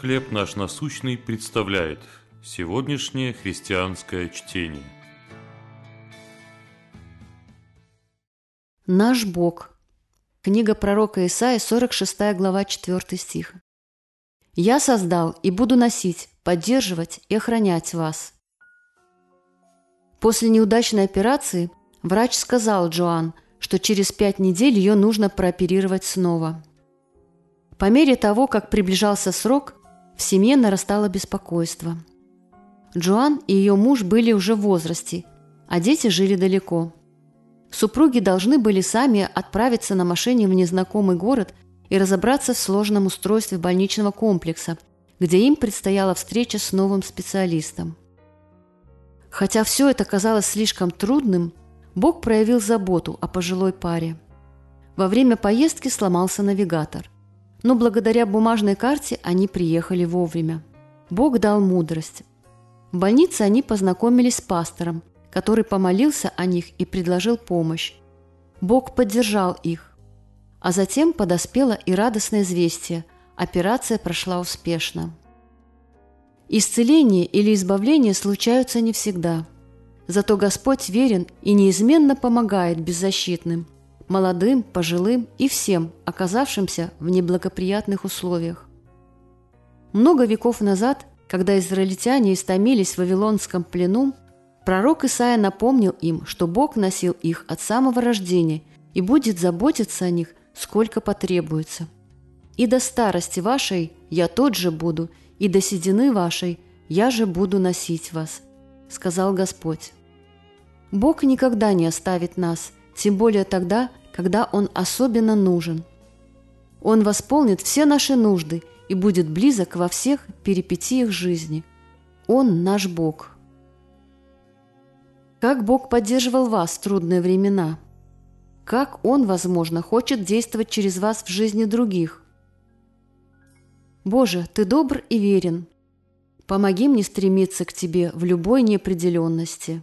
«Хлеб наш насущный» представляет сегодняшнее христианское чтение. Наш Бог. Книга пророка Исаия, 46 глава, 4 стих. «Я создал и буду носить, поддерживать и охранять вас». После неудачной операции врач сказал Джоан, что через пять недель ее нужно прооперировать снова. По мере того, как приближался срок, в семье нарастало беспокойство. Джоан и ее муж были уже в возрасте, а дети жили далеко. Супруги должны были сами отправиться на машине в незнакомый город и разобраться в сложном устройстве больничного комплекса, где им предстояла встреча с новым специалистом. Хотя все это казалось слишком трудным, Бог проявил заботу о пожилой паре. Во время поездки сломался навигатор но благодаря бумажной карте они приехали вовремя. Бог дал мудрость. В больнице они познакомились с пастором, который помолился о них и предложил помощь. Бог поддержал их. А затем подоспело и радостное известие – операция прошла успешно. Исцеление или избавление случаются не всегда. Зато Господь верен и неизменно помогает беззащитным – молодым, пожилым и всем, оказавшимся в неблагоприятных условиях. Много веков назад, когда израильтяне истомились в Вавилонском плену, пророк Исаия напомнил им, что Бог носил их от самого рождения и будет заботиться о них, сколько потребуется. «И до старости вашей я тот же буду, и до седины вашей я же буду носить вас», – сказал Господь. Бог никогда не оставит нас – тем более тогда, когда Он особенно нужен. Он восполнит все наши нужды и будет близок во всех перипетиях жизни. Он наш Бог. Как Бог поддерживал вас в трудные времена? Как Он, возможно, хочет действовать через вас в жизни других? Боже, Ты добр и верен. Помоги мне стремиться к Тебе в любой неопределенности.